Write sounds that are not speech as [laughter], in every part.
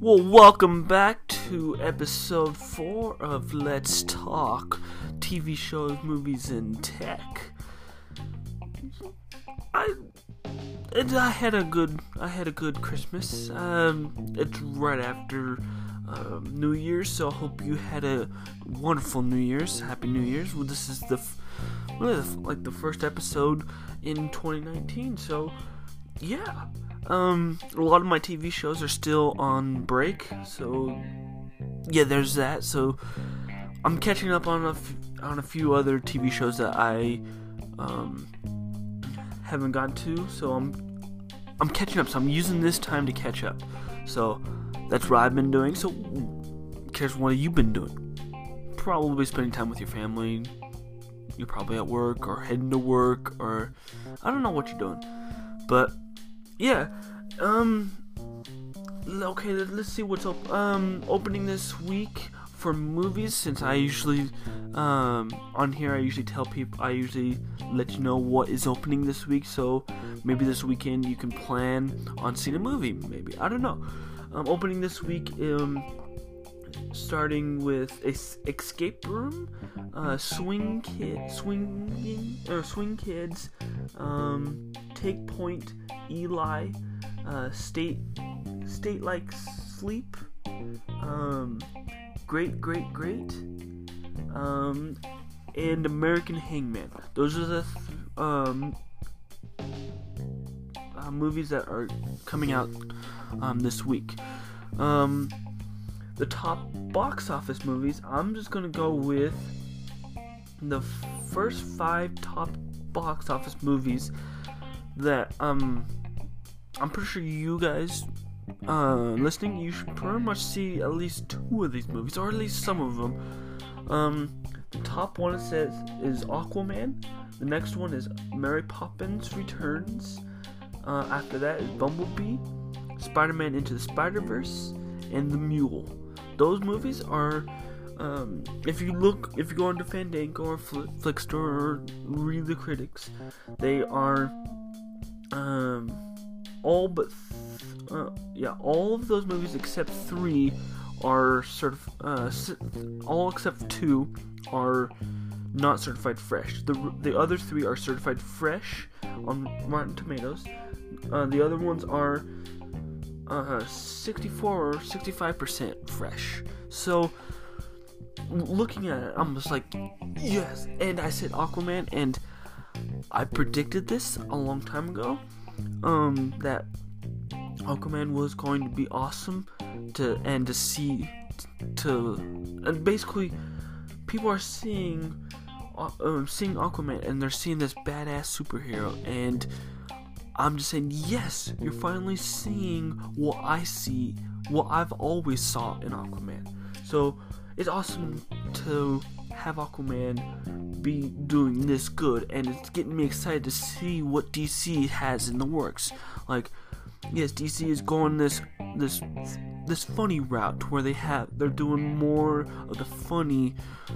Well, welcome back to episode 4 of Let's Talk TV shows, movies, and tech. I I had a good I had a good Christmas. Um, it's right after um, New Year's, so I hope you had a wonderful New Year's. Happy New Year's. Well, this is the the like the first episode in 2019. So yeah, um, a lot of my TV shows are still on break. So yeah, there's that. So I'm catching up on a f- on a few other TV shows that I um haven't gotten to. So I'm I'm catching up. So I'm using this time to catch up. So that's what I've been doing. So, cares what have you been doing? Probably spending time with your family. You're probably at work or heading to work or I don't know what you're doing. But yeah, um, okay, let's see what's up. Um, opening this week for movies since I usually um on here I usually tell people I usually let you know what is opening this week so maybe this weekend you can plan on seeing a movie maybe I don't know um, opening this week um starting with escape room uh, swing kid swinging or swing kids um, take point Eli uh, state state like sleep um, Great Great Great, um, and American Hangman. Those are the th- um, uh, movies that are coming out um, this week. Um, the top box office movies. I'm just gonna go with the first five top box office movies that um I'm pretty sure you guys uh, listening, you should pretty much see at least two of these movies, or at least some of them. Um, the top one it says is Aquaman. The next one is Mary Poppins Returns. Uh, after that is Bumblebee, Spider-Man Into the Spider-Verse, and The Mule. Those movies are. Um, if you look, if you go onto Fandango or Fl- Flixster or read the critics, they are um, all but th- uh, yeah, all of those movies except three are sort of uh, all except two are not certified fresh. The the other three are certified fresh on Rotten Tomatoes. Uh, the other ones are uh, 64 or 65 percent fresh. So looking at it, I'm just like, yes. And I said Aquaman, and I predicted this a long time ago. Um, that Aquaman was going to be awesome to and to see to and basically people are seeing uh, um, seeing Aquaman and they're seeing this badass superhero and I'm just saying yes you're finally seeing what I see what I've always saw in Aquaman. So it's awesome to have Aquaman be doing this good and it's getting me excited to see what DC has in the works. Like yes, DC is going this this this funny route where they have they're doing more of the funny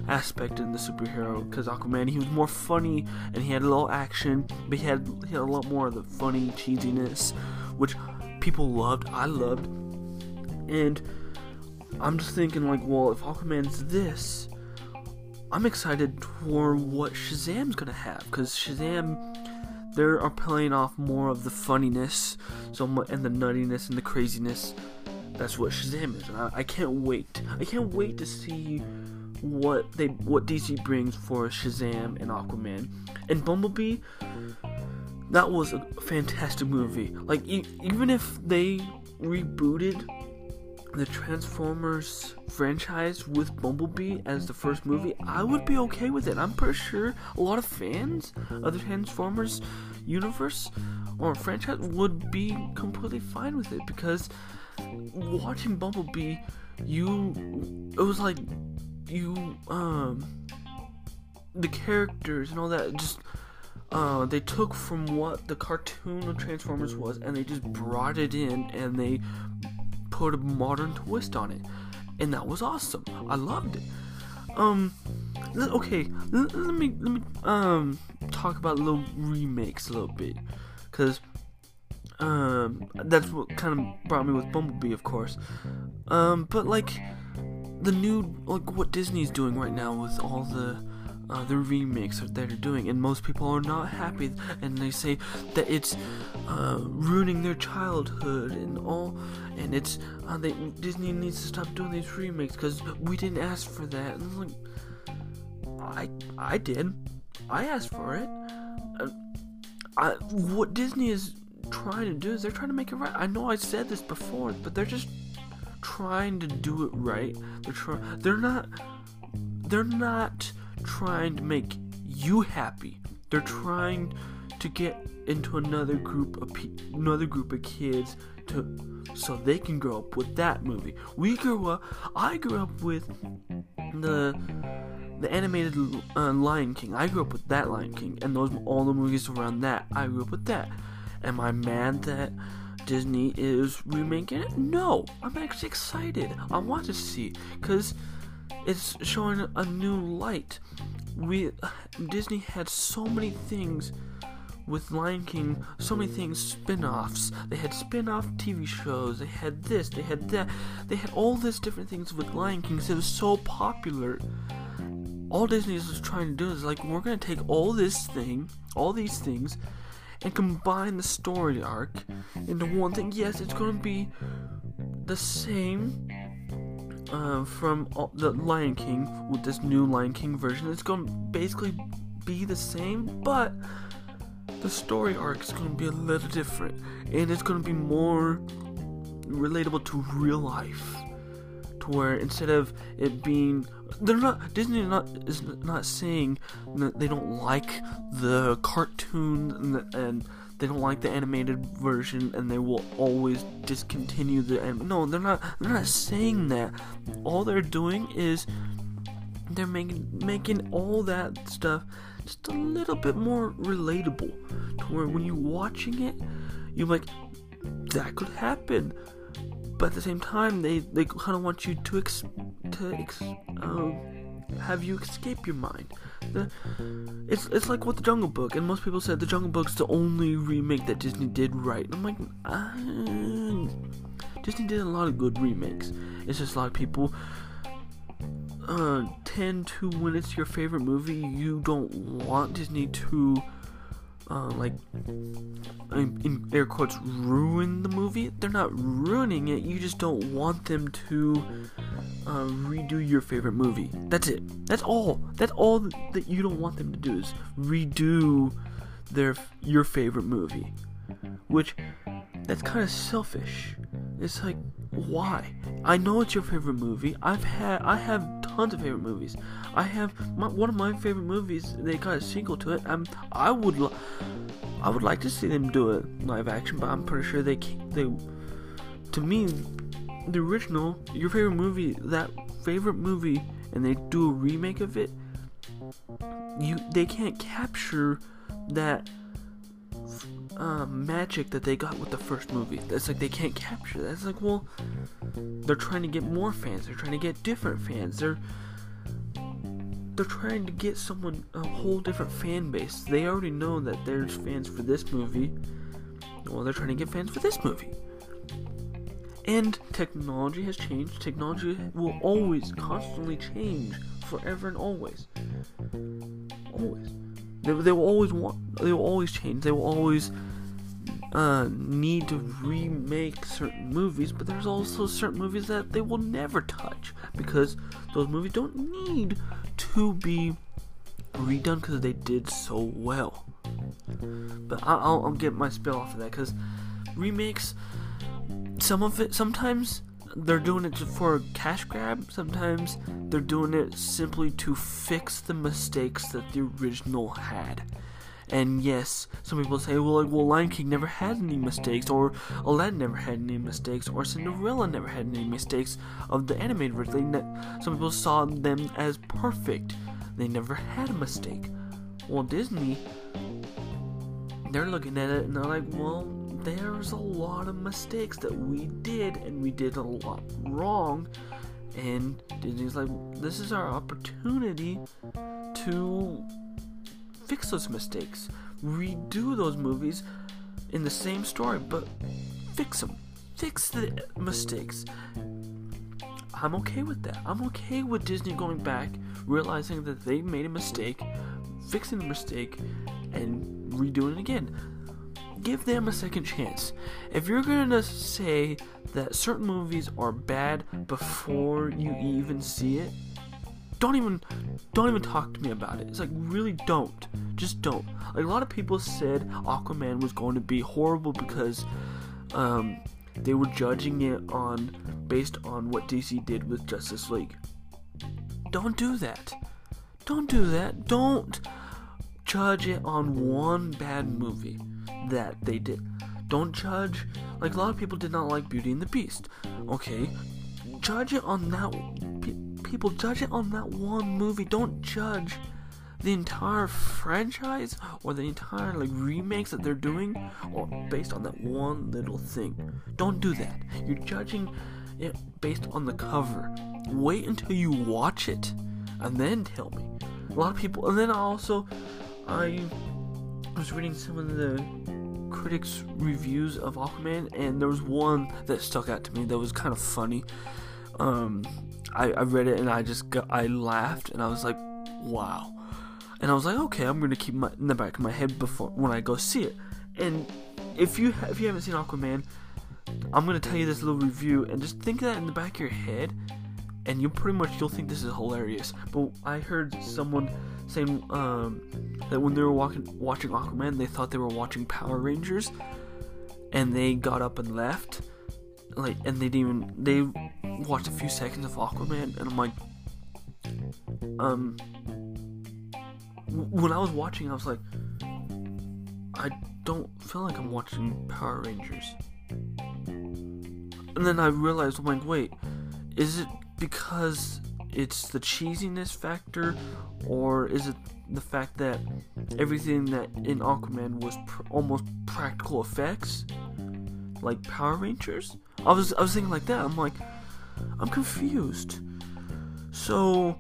aspect in the superhero because Aquaman he was more funny and he had a little action, but he had he had a lot more of the funny cheesiness, which people loved. I loved, and I'm just thinking like, well, if Aquaman's this, I'm excited for what Shazam's gonna have because Shazam they are playing off more of the funniness, so and the nuttiness and the craziness. That's what Shazam is, and I, I can't wait. I can't wait to see what they what DC brings for Shazam and Aquaman and Bumblebee. That was a fantastic movie. Like e- even if they rebooted the Transformers franchise with Bumblebee as the first movie, I would be okay with it. I'm pretty sure a lot of fans of the Transformers universe or franchise would be completely fine with it because watching Bumblebee, you it was like you um the characters and all that just uh, they took from what the cartoon of Transformers was and they just brought it in and they put a modern twist on it, and that was awesome. I loved it. Um, okay, let, me let me um talk about little remakes a little bit, because um, that's what kind of brought me with Bumblebee, of course. Um, but like the new like what Disney's doing right now with all the uh, the remakes that they're doing, and most people are not happy, and they say that it's uh, ruining their childhood and all, and it's uh, they Disney needs to stop doing these remakes because we didn't ask for that. And like, I I did, I asked for it. Uh, I, what Disney is trying to do is they're trying to make it right. I know I said this before, but they're just trying to do it right. They're trying. They're not. They're not trying to make you happy. They're trying to get into another group of pe- another group of kids so they can grow up with that movie. We grew up. I grew up with the the animated uh, Lion King. I grew up with that Lion King, and those all the movies around that. I grew up with that. Am I mad that Disney is remaking it? No, I'm actually excited. I want to see because it's showing a new light. We Disney had so many things with Lion King, so many things, spin-offs. They had spin-off TV shows. They had this. They had that. They had all these different things with Lion King. Cause it was so popular. All Disney is trying to do is like we're gonna take all this thing, all these things, and combine the story arc into one thing. Yes, it's gonna be the same uh, from the Lion King with this new Lion King version. It's gonna basically be the same, but the story arc is gonna be a little different, and it's gonna be more relatable to real life. To where instead of it being they're not Disney not is not saying that they don't like the cartoon and, and, they don't like the animated version and they will always discontinue the anim- no they're not they're not saying that all they're doing is they're making making all that stuff just a little bit more relatable to where when you're watching it you're like that could happen but at the same time, they, they kind of want you to ex- to ex- uh, have you escape your mind. The, it's it's like with the Jungle Book, and most people said the Jungle Book's the only remake that Disney did right. And I'm like, uh, Disney did a lot of good remakes. It's just a lot of people uh, tend to when it's your favorite movie, you don't want Disney to uh, like in air quotes ruin the movie. They're not ruining it. You just don't want them to uh, redo your favorite movie. That's it. That's all. That's all that you don't want them to do is redo their your favorite movie which that's kind of selfish. It's like why i know it's your favorite movie i've had i have tons of favorite movies I have my, one of my favorite movies. They got a sequel to it. Um, I would, I would like to see them do it live action, but I'm pretty sure they they. To me, the original, your favorite movie, that favorite movie, and they do a remake of it. You, they can't capture that uh, magic that they got with the first movie. That's like they can't capture that. It's like, well, they're trying to get more fans. They're trying to get different fans. They're they're trying to get someone a whole different fan base. They already know that there's fans for this movie. Well, they're trying to get fans for this movie. And technology has changed. Technology will always, constantly change, forever and always. Always. They, they will always want. They will always change. They will always uh, need to remake certain movies, but there's also certain movies that they will never touch because those movies don't need to be redone because they did so well. But I'll, I'll get my spill off of that because remakes, some of it, sometimes they're doing it for a cash grab, sometimes they're doing it simply to fix the mistakes that the original had. And yes, some people say, well, like, well, Lion King never had any mistakes, or Aladdin never had any mistakes, or Cinderella never had any mistakes of the animated version. Some people saw them as perfect. They never had a mistake. Well, Disney, they're looking at it and they're like, well, there's a lot of mistakes that we did, and we did a lot wrong. And Disney's like, this is our opportunity to fix those mistakes, redo those movies in the same story, but fix them. Fix the mistakes. I'm okay with that. I'm okay with Disney going back, realizing that they made a mistake, fixing the mistake, and redoing it again. Give them a second chance. If you're gonna say that certain movies are bad before you even see it, don't even don't even talk to me about it. It's like really don't. Just don't. Like a lot of people said Aquaman was going to be horrible because um, they were judging it on based on what DC did with Justice League. Don't do that. Don't do that. Don't judge it on one bad movie that they did. Don't judge like a lot of people did not like Beauty and the Beast. Okay, judge it on that. People judge it on that one movie. Don't judge the entire franchise or the entire like remakes that they're doing or based on that one little thing. Don't do that. You're judging it based on the cover. Wait until you watch it and then tell me. A lot of people and then also I was reading some of the critics reviews of Aquaman and there was one that stuck out to me that was kind of funny. Um I, I read it and I just got, I laughed and I was like, wow and I was like, okay, I'm gonna keep my in the back of my head before when I go see it. And if you if you haven't seen Aquaman, I'm gonna tell you this little review and just think that in the back of your head, and you pretty much you'll think this is hilarious. But I heard someone saying um, that when they were walking watching Aquaman, they thought they were watching Power Rangers, and they got up and left. Like, and they didn't even they watched a few seconds of Aquaman, and I'm like, um when I was watching, I was like, I don't feel like I'm watching Power Rangers. And then I realized, I'm like, wait, is it because it's the cheesiness factor, or is it the fact that everything that in Aquaman was pr- almost practical effects, like Power Rangers? I was I was thinking like that. I'm like, I'm confused. So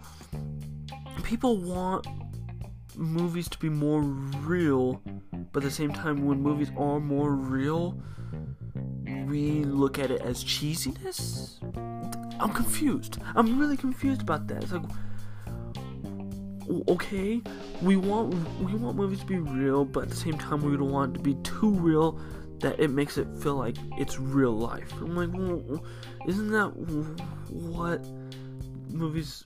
people want movies to be more real, but at the same time, when movies are more real, we look at it as cheesiness. I'm confused. I'm really confused about that. It's like, okay, we want we want movies to be real, but at the same time, we don't want it to be too real that it makes it feel like it's real life. I'm like, well, isn't that what movies?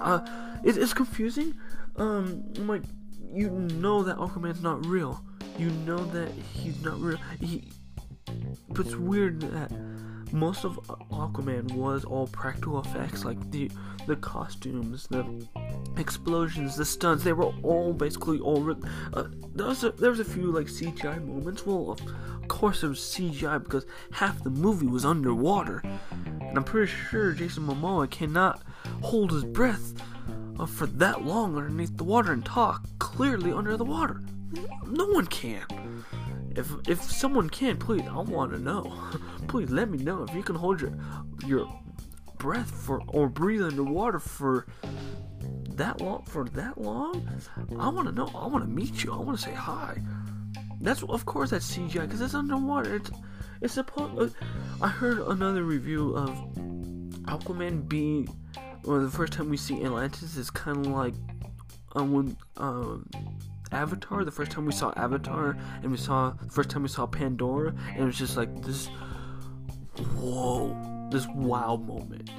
Uh, it, it's confusing um, I'm like, you know that Aquaman's not real. You know that he's not real. He, but it's weird that most of Aquaman was all practical effects, like the the costumes, the explosions, the stunts. They were all basically all. Uh, there was a, there was a few like CGI moments. Well, of course there was CGI because half the movie was underwater, and I'm pretty sure Jason Momoa cannot hold his breath uh, for that long underneath the water and talk clearly under the water. No one can. If if someone can, please, I want to know. [laughs] please let me know if you can hold your your breath for or breathe underwater for that long for that long. I want to know. I want to meet you. I want to say hi. That's of course that's CGI because it's underwater. It's it's supposed. Uh, I heard another review of Aquaman being well, the first time we see Atlantis is kind of like um, when um, Avatar. The first time we saw Avatar, and we saw the first time we saw Pandora, and it was just like this, whoa, this wow moment.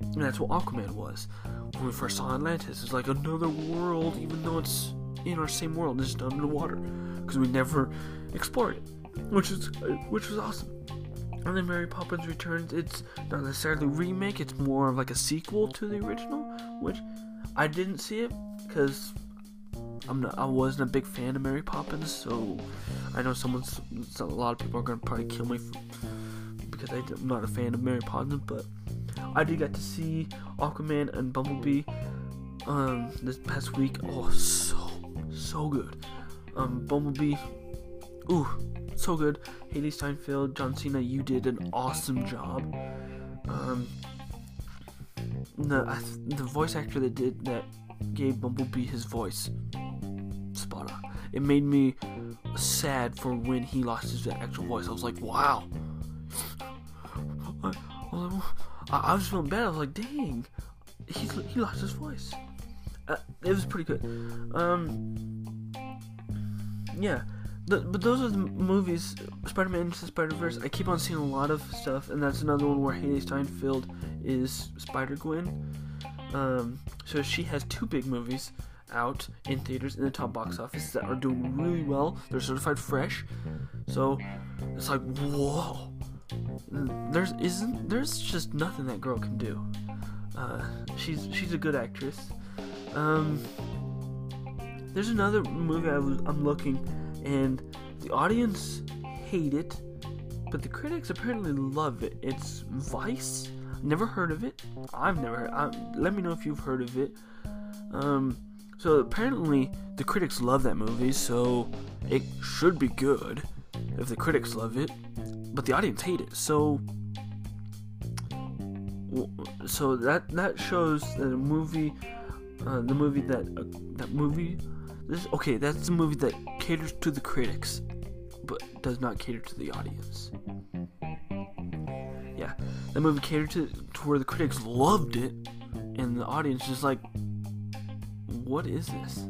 And that's what Aquaman was when we first saw Atlantis. It's like another world, even though it's in our same world, it's just underwater because we never explored it, which is which was awesome. And then Mary Poppins Returns, it's not necessarily a remake, it's more of like a sequel to the original, which I didn't see it because I'm not, I wasn't a big fan of Mary Poppins, so I know someone's, a lot of people are gonna probably kill me because I'm not a fan of Mary Poppins, but I did get to see Aquaman and Bumblebee um, this past week. Oh, so so good. Um, Bumblebee, ooh, so good. Hailee Steinfeld, John Cena, you did an awesome job. Um, the the voice actor that did that gave Bumblebee his voice, spot on. it made me sad for when he lost his actual voice. I was like, wow. I, I, I was feeling bad. I was like, dang, he he lost his voice. Uh, it was pretty good. Um, yeah. The, but those are the movies. Spider-Man Into Spider-Verse. I keep on seeing a lot of stuff, and that's another one where Hailee Steinfeld is Spider-Gwen. Um, so she has two big movies out in theaters in the top box office that are doing really well. They're certified fresh, so it's like whoa. There's isn't there's just nothing that girl can do. Uh, she's she's a good actress. Um, there's another movie I'm looking, and the audience hate it, but the critics apparently love it. It's Vice. Never heard of it. I've never. I, let me know if you've heard of it. Um, so apparently the critics love that movie, so it should be good if the critics love it, but the audience hate it. So so that that shows that a movie uh, the movie that uh, that movie this okay that's the movie that caters to the critics but does not cater to the audience yeah that movie catered to, to where the critics loved it and the audience just like what is this?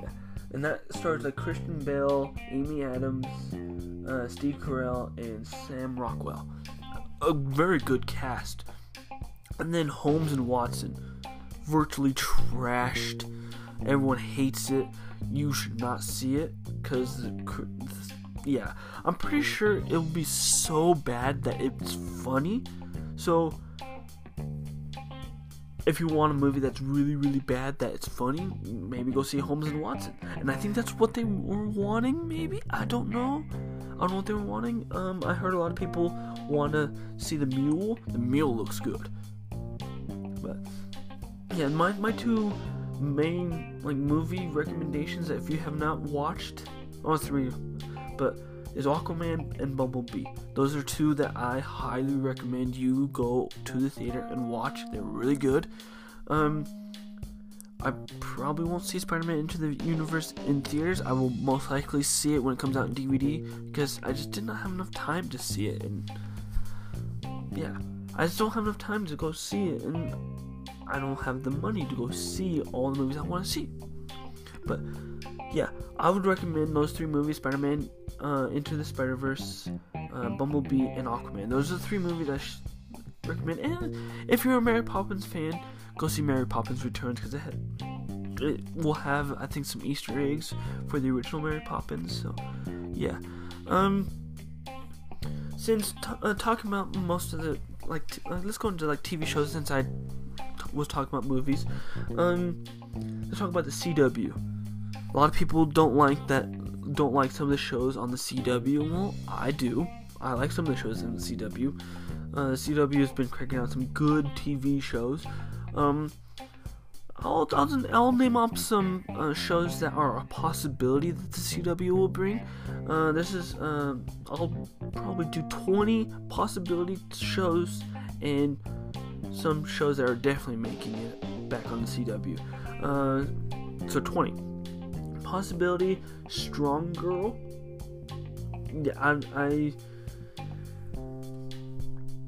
Yeah, and that stars like Christian Bale, Amy Adams, uh, Steve Carell, and Sam Rockwell. A very good cast. And then Holmes and Watson, virtually trashed. Everyone hates it. You should not see it because, yeah, I'm pretty sure it will be so bad that it's funny. So if you want a movie that's really really bad that it's funny maybe go see holmes and watson and i think that's what they were wanting maybe i don't know know what they were wanting um i heard a lot of people want to see the mule the mule looks good but yeah my, my two main like movie recommendations that if you have not watched oh three but is Aquaman and Bumblebee. Those are two that I highly recommend you go to the theater and watch. They're really good. Um, I probably won't see Spider-Man Into the Universe in theaters. I will most likely see it when it comes out in DVD because I just did not have enough time to see it, and yeah, I just don't have enough time to go see it, and I don't have the money to go see all the movies I want to see. But yeah, I would recommend those three movies: Spider-Man, uh, Into the Spider-Verse, uh, Bumblebee, and Aquaman. Those are the three movies I sh- recommend. And if you're a Mary Poppins fan, go see Mary Poppins Returns because it, it will have, I think, some Easter eggs for the original Mary Poppins. So, yeah. Um, since t- uh, talking about most of the like, t- uh, let's go into like TV shows since I t- was talking about movies. Um, let's talk about the CW. A lot of people don't like that don't like some of the shows on the CW. Well, I do. I like some of the shows in the CW. Uh, the CW has been cracking out some good TV shows. Um, I'll, I'll, I'll name up some uh, shows that are a possibility that the CW will bring. Uh, this is, uh, I'll probably do 20 possibility shows and some shows that are definitely making it back on the CW. Uh, so 20 possibility. Strong Girl. Yeah, I, I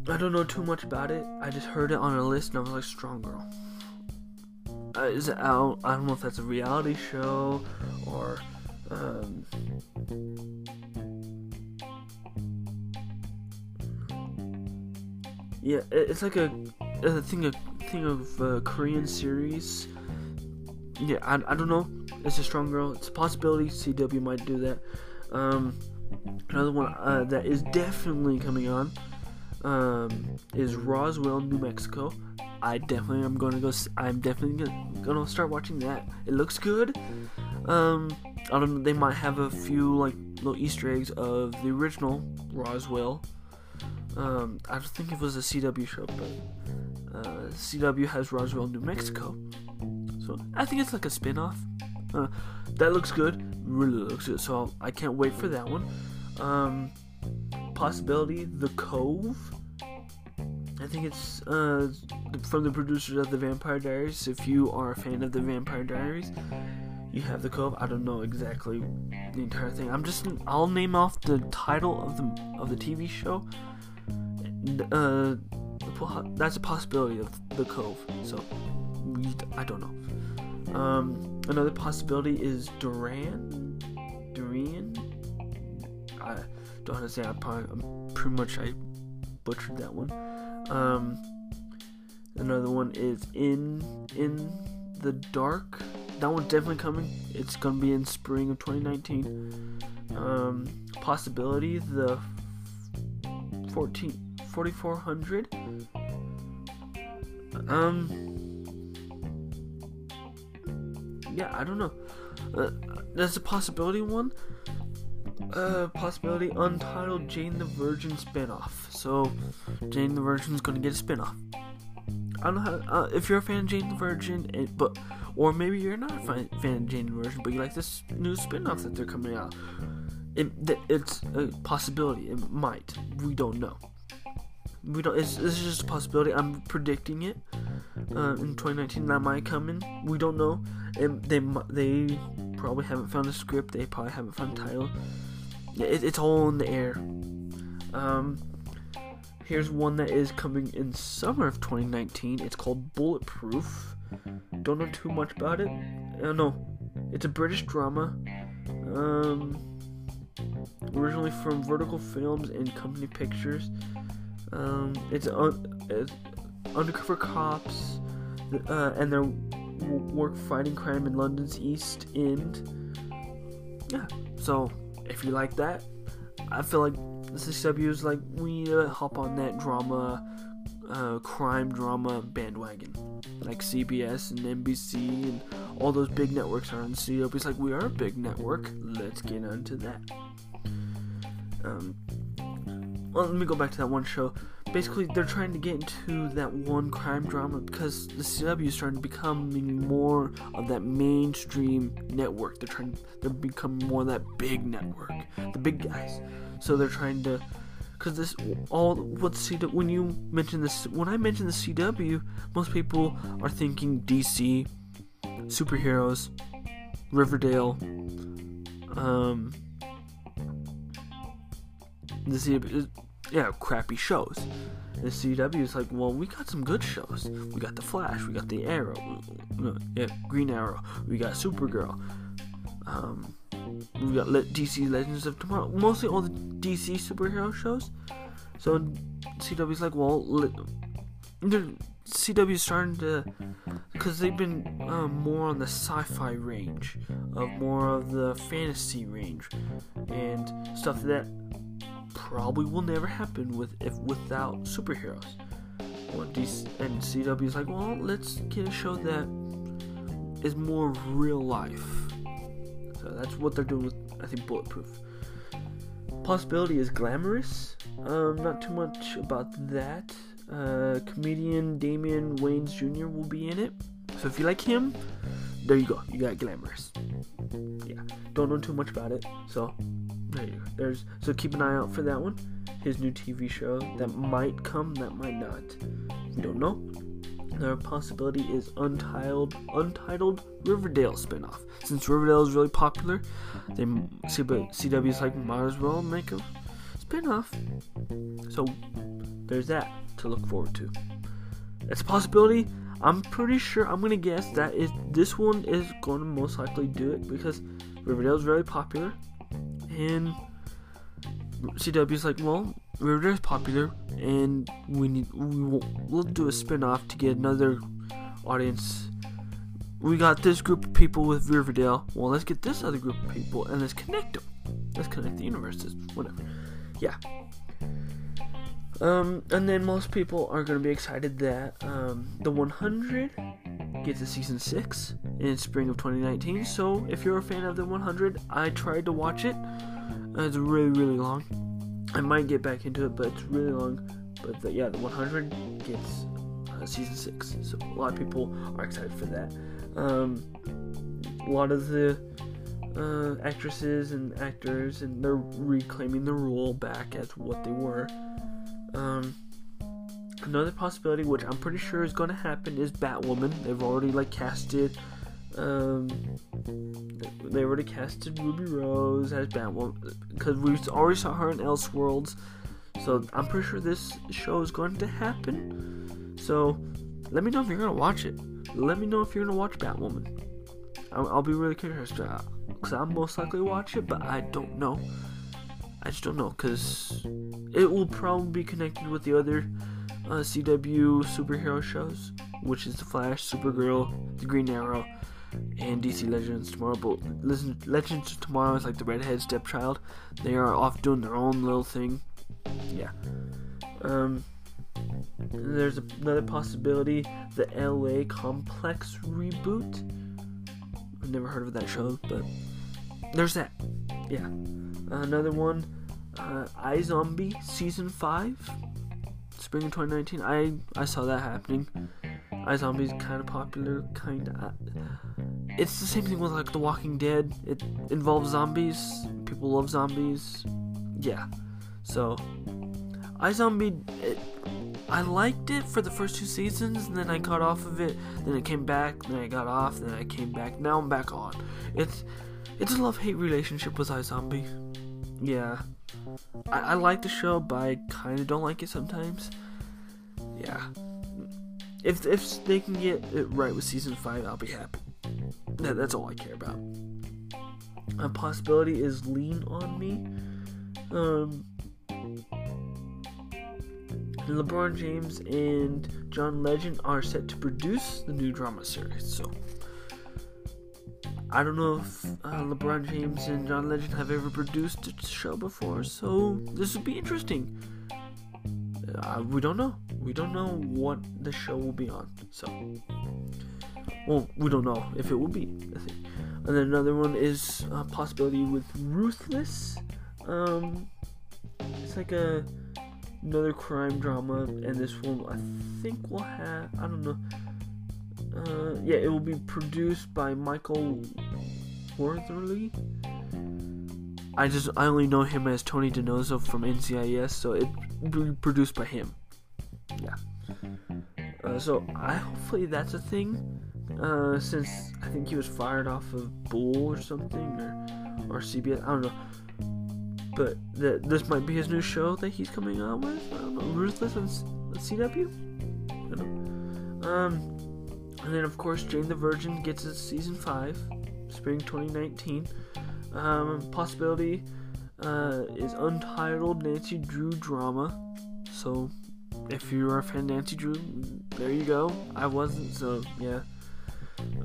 I don't know too much about it. I just heard it on a list and I was like, Strong Girl. Uh, is it out? I don't know if that's a reality show or. Um, yeah, it's like a, a thing, a thing of uh, Korean series. Yeah, I, I don't know it's a strong girl. It's a possibility CW might do that. Um, another one uh, that is definitely coming on um, is Roswell, New Mexico. I definitely am going to go. I'm definitely going to start watching that. It looks good. Um, I don't know. They might have a few like little Easter eggs of the original Roswell. Um, I don't think it was a CW show, but uh, CW has Roswell, New Mexico. So I think it's like a spin-off. Uh, that looks good. Really looks good. So I can't wait for that one. Um, possibility, The Cove. I think it's uh, from the producers of The Vampire Diaries. If you are a fan of The Vampire Diaries, you have the Cove. I don't know exactly the entire thing. I'm just I'll name off the title of the of the TV show. Uh, that's a possibility of the Cove. So I don't know. Um, another possibility is Duran. I don't. I probably I'm pretty much I butchered that one. Um, another one is in in the dark that one's definitely coming. It's gonna be in spring of 2019. Um, possibility the 14 4400. Um, yeah, I don't know. Uh, a possibility one. Uh, possibility untitled Jane the Virgin spinoff. So, Jane the Virgin's gonna get a spinoff. I don't know how. Uh, if you're a fan of Jane the Virgin, it, but or maybe you're not a fan, fan of Jane Version, but you like this new spin-off that they're coming out. It, it's a possibility. It might. We don't know. We don't. This is just a possibility. I'm predicting it uh, in 2019. That might come in. We don't know. And they they probably haven't found a script. They probably haven't found a title. It, it's all in the air. Um, here's one that is coming in summer of 2019. It's called Bulletproof. Don't know too much about it. Uh, no, it's a British drama. Um, originally from Vertigo Films and Company Pictures. Um, it's, un- it's undercover cops uh, and their work fighting crime in London's East End. Yeah, so if you like that, I feel like the CW is like we need to hop on that drama uh, crime drama bandwagon, like CBS and NBC and all those big networks are on CW. It's like we are a big network. Let's get onto that. Um, well, let me go back to that one show. Basically, they're trying to get into that one crime drama because the CW is starting to becoming more of that mainstream network. They're trying, they're becoming more of that big network, the big guys. So they're trying to because this all what CW when you mention this when I mention the CW, most people are thinking DC, superheroes, Riverdale, um, the CW, yeah, crappy shows. And the CW is like, well, we got some good shows. We got the Flash, we got the Arrow, yeah, Green Arrow, we got Supergirl. Um, we got DC Legends of Tomorrow, mostly all the DC superhero shows. So CW's like, well, le- CW's starting to, because they've been um, more on the sci-fi range, of more of the fantasy range, and stuff that probably will never happen with if without superheroes. And CW's like, well, let's get a show that is more real life so that's what they're doing with, I think, Bulletproof. Possibility is glamorous. Um, not too much about that. Uh, comedian Damon Wayans Jr. will be in it. So if you like him, there you go. You got glamorous. Yeah. Don't know too much about it. So there you go. There's so keep an eye out for that one. His new TV show that might come, that might not. We don't know. Another possibility is untitled, untitled Riverdale spinoff. Since Riverdale is really popular, they CW's like might as well make a spinoff. So there's that to look forward to. It's a possibility. I'm pretty sure. I'm gonna guess that is this one is to most likely do it because Riverdale is very popular, and CW's like, well, is popular, and we need we will, we'll do a spin-off to get another audience. We got this group of people with Riverdale. Well, let's get this other group of people and let's connect them. Let's connect the universes. Whatever. Yeah. Um, and then most people are gonna be excited that um, the 100 gets a season six in spring of 2019. So if you're a fan of the 100, I tried to watch it. It's really really long. I might get back into it, but it's really long. But the, yeah, the 100 gets uh, season six, so a lot of people are excited for that. Um, a lot of the uh, actresses and actors, and they're reclaiming the role back as what they were. Um, another possibility, which I'm pretty sure is going to happen, is Batwoman. They've already like casted Um, they already casted Ruby Rose as Batwoman because we already saw her in Elseworlds. So I'm pretty sure this show is going to happen. So let me know if you're gonna watch it. Let me know if you're gonna watch Batwoman. I'll, I'll be really curious because I'll most likely watch it, but I don't know. I just don't know because it will probably be connected with the other uh, CW superhero shows, which is The Flash, Supergirl, The Green Arrow, and DC Legends Tomorrow. But listen, Legends Tomorrow is like the redhead stepchild. They are off doing their own little thing. Yeah. Um. There's another possibility: the LA Complex reboot. I've never heard of that show, but there's that. Yeah. Another one, uh, iZombie season five, spring of 2019. I I saw that happening. is kind of popular, kind of. It's the same thing with like The Walking Dead. It involves zombies. People love zombies. Yeah. So, iZombie. It, I liked it for the first two seasons, and then I got off of it. Then it came back. Then I got off. Then I came back. Now I'm back on. It's it's a love hate relationship with iZombie. Yeah, I, I like the show, but I kind of don't like it sometimes. Yeah, if if they can get it right with season five, I'll be happy. That, that's all I care about. A possibility is Lean on Me. Um, LeBron James and John Legend are set to produce the new drama series. So I don't know if uh, LeBron James and John Legend have ever produced a show before, so this would be interesting. Uh, we don't know. We don't know what the show will be on. So, well, we don't know if it will be. And then another one is a possibility with Ruthless. Um, it's like a another crime drama, and this one I think will have I don't know. Uh, yeah, it will be produced by Michael Weatherly. I just I only know him as Tony DiNozzo from NCIS, so it will be produced by him. Yeah. Uh, so I hopefully that's a thing. Uh, since I think he was fired off of Bull or something or or CBS. I don't know but that this might be his new show that he's coming out with. I don't know, Ruthless on, on CW. I don't know. Um, and then of course Jane the Virgin gets its season five, spring 2019. Um, possibility uh, is untitled Nancy Drew drama. So if you are a fan of Nancy Drew, there you go. I wasn't, so yeah.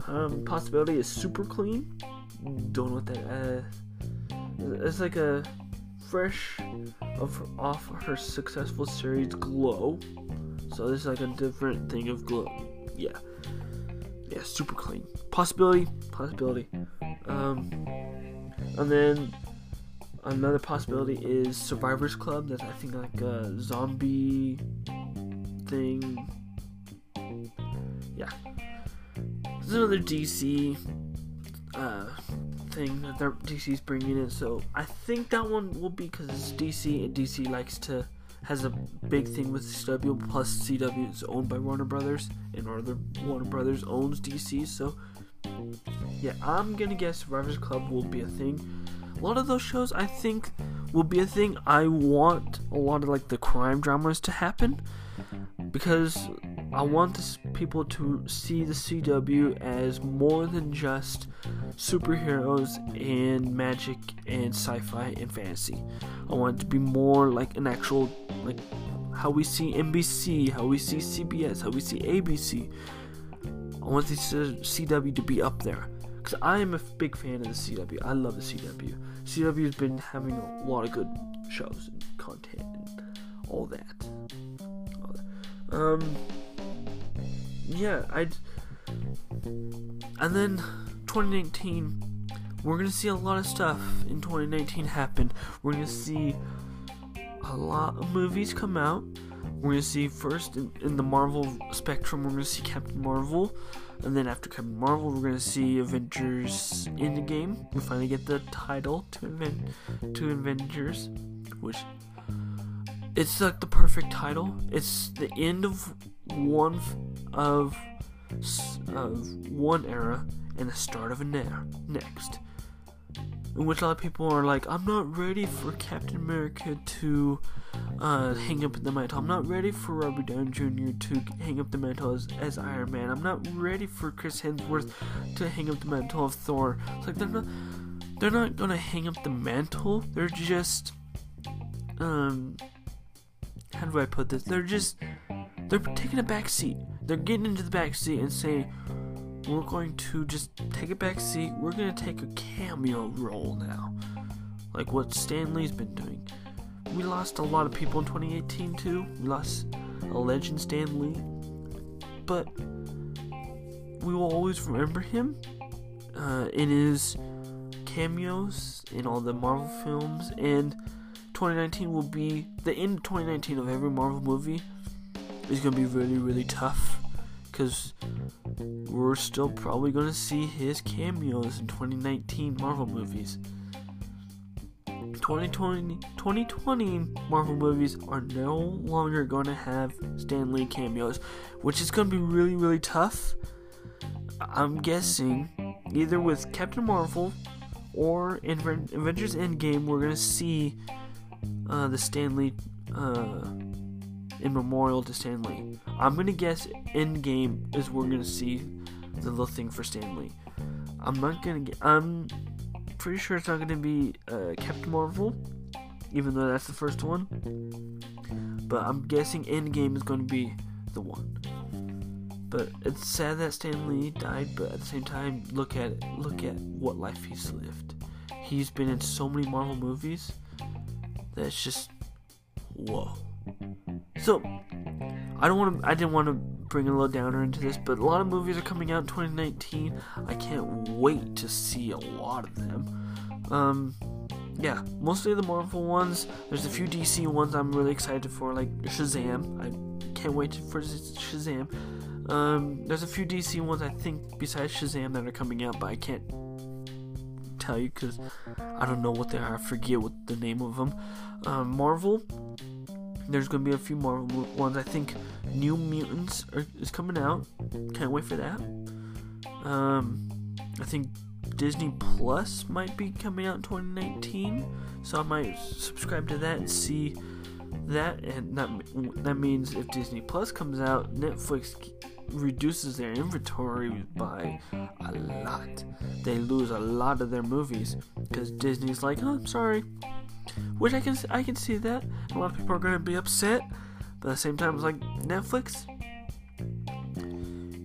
Um, possibility is super clean. Don't know what that. Uh, it's like a fresh of off her successful series Glow. So this is like a different thing of Glow. Yeah. Yeah, super clean. Possibility, possibility. Um and then another possibility is Survivors Club. That's I think like a zombie thing. Yeah. There's another DC uh thing that DC's bringing in. So I think that one will be because it's DC and DC likes to has a big thing with CW. Plus CW is owned by Warner Brothers, and Warner Warner Brothers owns DC. So yeah, I'm gonna guess Survivors Club will be a thing. A lot of those shows I think will be a thing. I want a lot of like the crime dramas to happen because I want this, people to see the CW as more than just superheroes and magic and sci-fi and fantasy. I want it to be more like an actual like how we see NBC, how we see CBS, how we see ABC. I want the CW to be up there because I am a big fan of the CW. I love the CW. CW has been having a lot of good shows and content and all that. All that. Um yeah, I. And then 2019, we're gonna see a lot of stuff in 2019 happen. We're gonna see a lot of movies come out. We're gonna see first in, in the Marvel spectrum, we're gonna see Captain Marvel, and then after Captain Marvel, we're gonna see Avengers Endgame. We finally get the title to invent to Avengers, which it's like the perfect title. It's the end of one of of one era and the start of a ne- next. In which a lot of people are like, I'm not ready for Captain America to uh, hang up the mantle. I'm not ready for Robert Downey Jr. to hang up the mantle as, as Iron Man. I'm not ready for Chris Hemsworth to hang up the mantle of Thor. It's like they're not they're not gonna hang up the mantle. They're just um how do I put this? They're just they're taking a back seat. They're getting into the back seat and saying, We're going to just take a back seat. We're gonna take a cameo role now. Like what Stan Lee's been doing. We lost a lot of people in 2018 too. We lost a legend Stan Lee. But we will always remember him uh, in his cameos in all the Marvel films and 2019 will be the end of 2019 of every Marvel movie is going to be really really tough because we're still probably going to see his cameos in 2019 Marvel movies. 2020, 2020 Marvel movies are no longer going to have Stan Lee cameos, which is going to be really, really tough. I'm guessing either with Captain Marvel or in Avengers Endgame, we're going to see uh, the Stan Lee uh, in memorial to Stan Lee. I'm to guess Endgame is we're to see the little thing for Stan Lee. I'm not to get. I'm pretty sure it's not to be uh, Captain Marvel, even though that's the first one. But I'm guessing Endgame is to be the one. But it's sad that Stan Lee died, but at the same time, look at it. Look at what life he's lived. He's been in so many Marvel movies that's just whoa. So I don't want to. I didn't want to bring a little downer into this, but a lot of movies are coming out in 2019. I can't wait to see a lot of them. Um, yeah, mostly the Marvel ones. There's a few DC ones I'm really excited for, like Shazam. I can't wait for Shazam. Um, there's a few DC ones I think besides Shazam that are coming out, but I can't tell you because I don't know what they are. I forget what the name of them. Um, Marvel there's gonna be a few more ones. I think New Mutants are, is coming out. Can't wait for that. Um, I think Disney Plus might be coming out in 2019, so I might subscribe to that and see that. And that that means if Disney Plus comes out, Netflix reduces their inventory by a lot. They lose a lot of their movies because Disney's like, oh, I'm sorry, which I can I can see that a lot of people are to be upset, but at the same time, it's like Netflix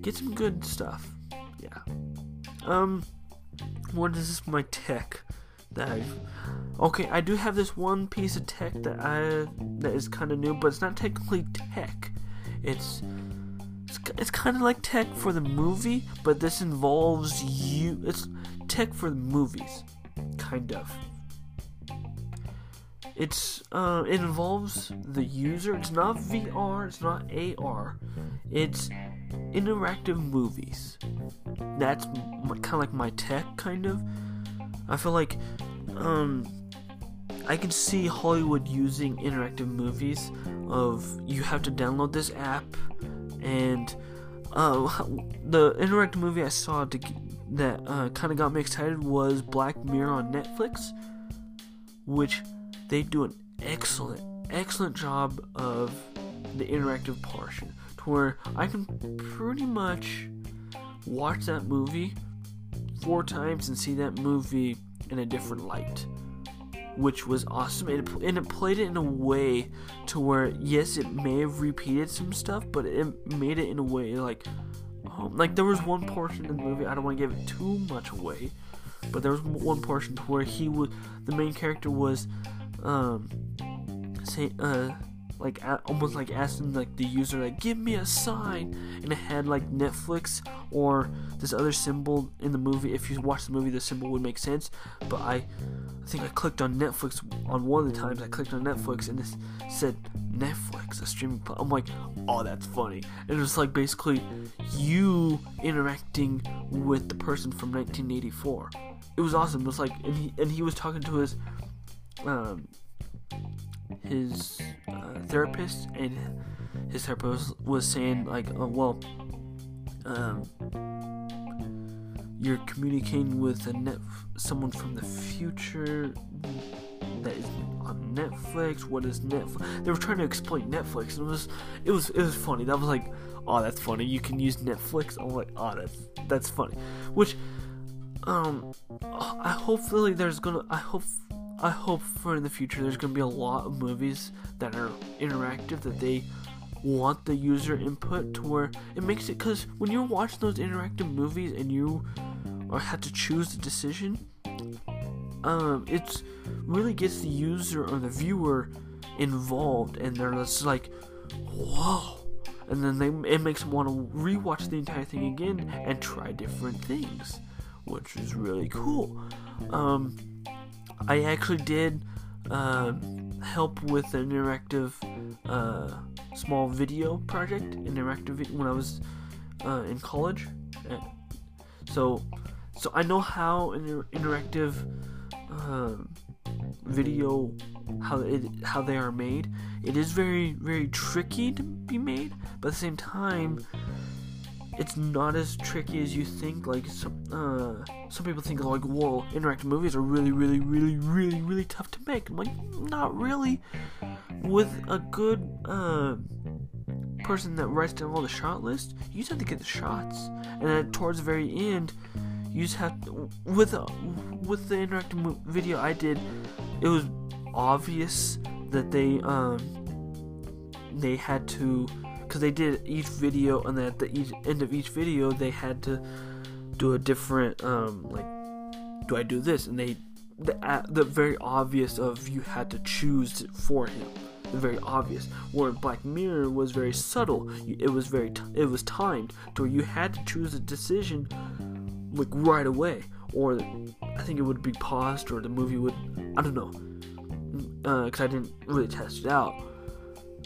get some good stuff. Yeah. Um, what is this? My tech that I. Okay, I do have this one piece of tech that I that is kind of new, but it's not technically tech. It's it's, it's kind of like tech for the movie, but this involves you. It's tech for the movies, kind of. It's uh, it involves the user. It's not VR. It's not AR. It's interactive movies. That's kind of like my tech, kind of. I feel like um, I can see Hollywood using interactive movies. Of you have to download this app, and uh, [laughs] the interactive movie I saw to, that uh, kind of got me excited was Black Mirror on Netflix, which they do an excellent, excellent job of the interactive portion to where I can pretty much watch that movie four times and see that movie in a different light which was awesome. And it, and it played it in a way to where yes it may have repeated some stuff but it made it in a way like um, like there was one portion in the movie i don't want to give it too much away but there was one portion to where he was the main character was um, say, uh, like almost like asking like the user like give me a sign and it had like netflix or this other symbol in the movie. If you watch the movie the symbol would make sense but i i think i clicked on netflix on one of the times. I clicked on netflix and it said netflix a streaming pl-. i'm like oh that's funny. And it was like basically you interacting with the person from 1984 it was awesome. It was like and he and he was talking to his um, his uh, therapist, and his therapist was saying like, oh, well, um, you're communicating with a net someone from the future that is on Netflix. What is Netflix? They were trying to explain Netflix, and it was it was it was funny. That was like, oh, that's funny. You can use Netflix. I'm like, oh, that's that's funny. Which, um, I hopefully there's gonna. I hope I hope for in the future there's gonna be a lot of movies that are interactive that they want the user input to where it makes it because when you're watching those interactive movies and you or to choose the decision um it's really gets the user or the viewer involved and they're just like whoa. And then they it makes them want to rewatch the entire thing again and try different things which is really cool. Um i actually did uh, help with an interactive uh, small video project, interactive when I was uh, in college. So, so I know how inter- interactive uh, video how it how they are made. It is very very tricky to be made, but at the same time, it's not as tricky as you think. Like some uh, some people think like, whoa, interactive movies are really, really, really, really, really tough to make. I'm like, not really. With a good uh, person that writes down all the shot list, you just have to get the shots, and then towards the very end, you just have to, with uh, with the interactive video I did, it was obvious that they um they had to because they did each video and then at the each, end of each video they had to do a different um like do I do this? And they the uh, the very obvious of you had to choose for him. The very obvious. Where Black Mirror was very subtle. It was very t- it was timed to where you had to choose a decision like right away. Or I think it would be paused or the movie would I don't know. Because uh, I didn't really test it out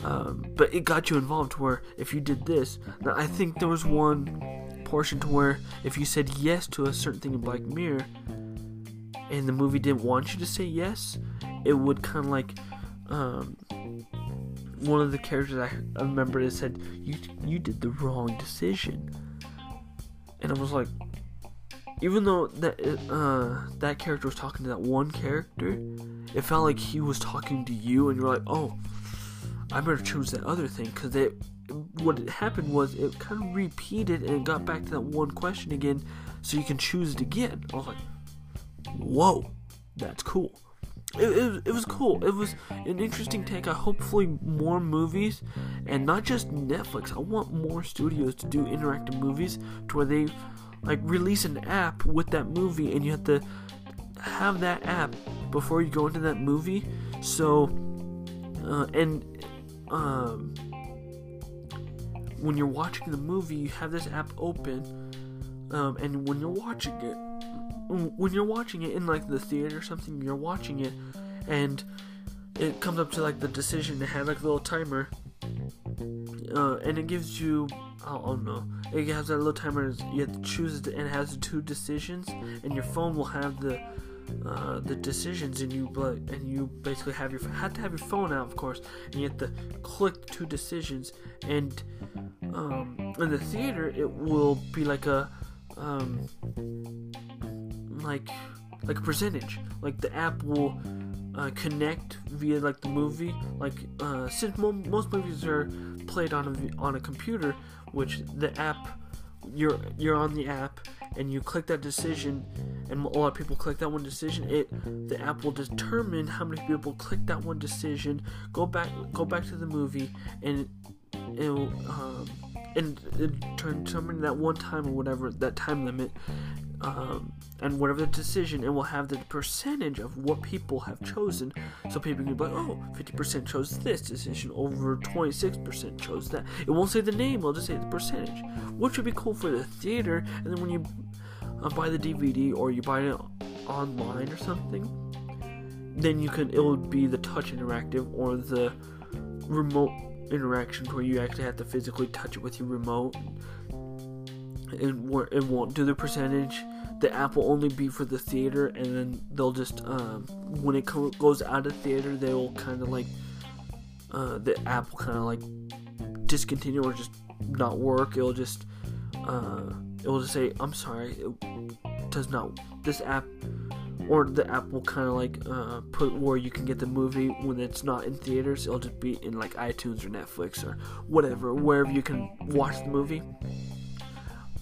um, but it got you involved where if you did this, I think there was one portion to where if you said yes to a certain thing in Black Mirror, and the movie didn't want you to say yes, it would kind of like um, one of the characters I, remember it said you you did the wrong decision, and I was like, even though that uh, that character was talking to that one character, it felt like he was talking to you, and you're like, oh I better choose that other thing because it what happened was it kind of repeated and it got back to that one question again so you can choose it again. I was like, whoa, that's cool. It, it, it was cool. It was an interesting take. I hopefully more movies and not just Netflix. I want more studios to do interactive movies to where they like release an app with that movie and you have to have that app before you go into that movie. So uh, and um, when you're watching the movie, you have this app open, um, and when you're watching it, when you're watching it in like the theater or something, you're watching it, and it comes up to like the decision to have like a little timer, uh, and it gives you, I don't know, it has that little timer. You have to choose and it has two decisions, and your phone will have the uh, the decisions and you and you basically have your have to have your phone out of course and you have to click two decisions and um, in the theater it will be like a um, like like a percentage. Like the app will uh, connect via like the movie. Like uh, since mo- most movies are played on a on a computer which the app you're you're on the app and you click that decision and a lot of people click that one decision it the app will determine how many people click that one decision go back go back to the movie and it'll um, and determine that one time or whatever that time limit um, and whatever the decision, it will have the percentage of what people have chosen. So people can be like, oh, 50% chose this decision over 26% chose that. It won't say the name, it'll just say the percentage, which would be cool for the theater. And then when you uh, buy the DVD or you buy it online or something, then you can, it will be the touch interactive or the remote interaction where you actually have to physically touch it with your remote. It, it won't do the percentage the app will only be for the theater, and then they'll just um, when it co- goes out of theater, they will kind of like uh, the app will kind of like discontinue or just not work. It'll just uh, it will just say, "I'm sorry, it does not. This app or the app will kind of like uh, put where you can get the movie when it's not in theaters. It'll just be in like iTunes or Netflix or whatever, wherever you can watch the movie.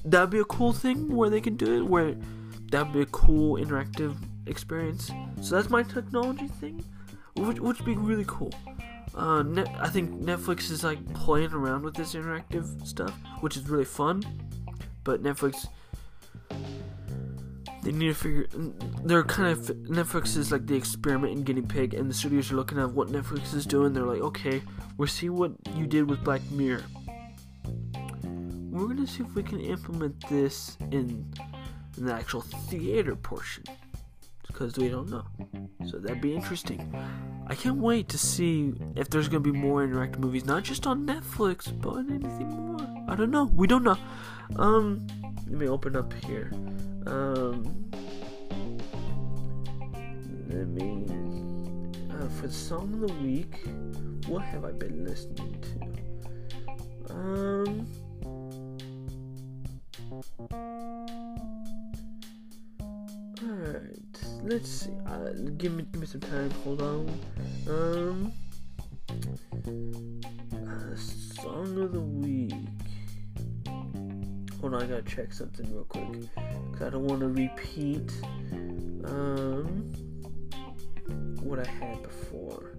That'd be a cool thing where they can do it. Where that'd be a cool interactive experience. So that's my technology thing, which would be really cool. Uh, I think Netflix is like playing around with this interactive stuff, which is really fun. But Netflix they need to figure. They're kind of Netflix is like the experiment in guinea pig, and the studios are looking at what Netflix is doing. They're like, okay, we'll see what you did with Black Mirror. We're gonna see if we can implement this in, in the actual theater portion, because we don't know. So that'd be interesting. I can't wait to see if there's gonna be more interactive movies, not just on Netflix, but anything more. I don't know. We don't know. Um, let me open up here. Um, let me. Uh, for the song of the week, what have I been listening to? Um. Alright, let's see. Uh, give me give me some time. Hold on. Um, uh, song of the week. Hold on, I gotta check something real quick. Cause I don't want to repeat um, what I had before.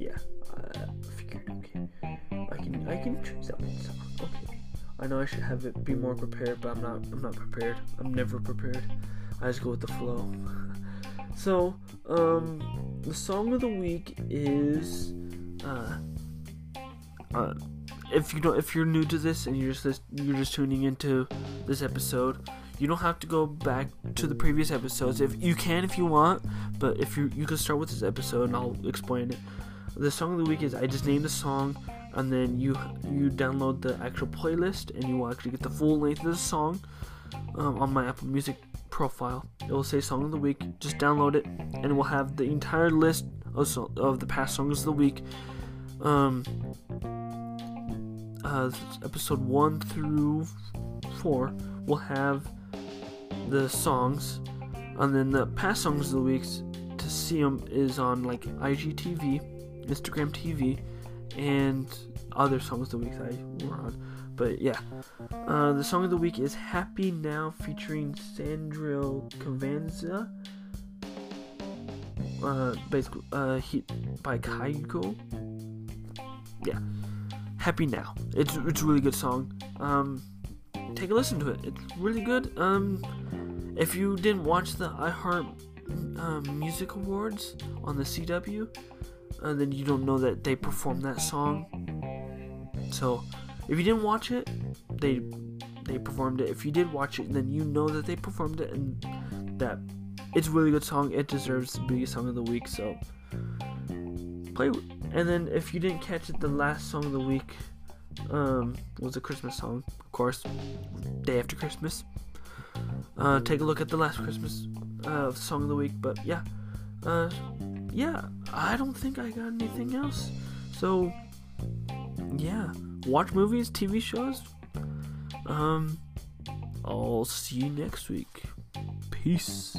Yeah, I figured. Okay, I can I can choose that one song. Okay, I know I should have it be more prepared, but I'm not. I'm not prepared. I'm never prepared. I just go with the flow. [laughs] so, um, the song of the week is uh, uh if you don't if you're new to this and you're just you're just tuning into this episode you don't have to go back to the previous episodes if you can if you want but if you you can start with this episode and I'll explain it the song of the week is I just named the song and then you you download the actual playlist and you will actually get the full length of the song um, on my Apple Music profile. It will say song of the week just download it and it will have the entire list of, of the past songs of the week um, uh, episode 1 through 4 will have the songs, and then the past songs of the weeks to see them is on like IGTV, Instagram TV, and other songs of the week I were on. But yeah, uh, the song of the week is "Happy Now" featuring Sandro Cavazza. Uh, basically, uh, he by Kygo. Yeah, Happy Now. It's it's a really good song. Um, take a listen to it. It's really good. Um, if you didn't watch the iHeart um, Music Awards on the CW, uh, then you don't know that they performed that song. So, if you didn't watch it, they they performed it. If you did watch it, then you know that they performed it and that it's a really good song. It deserves to be song of the week. So, play and then if you didn't catch it, the last song of the week um, was a Christmas song, of course, day after Christmas. Uh, take a look at the last Christmas uh, song of the week. But yeah, uh, yeah, I don't think I got anything else. So yeah, watch movies, TV shows. Um, I'll see you next week. Peace.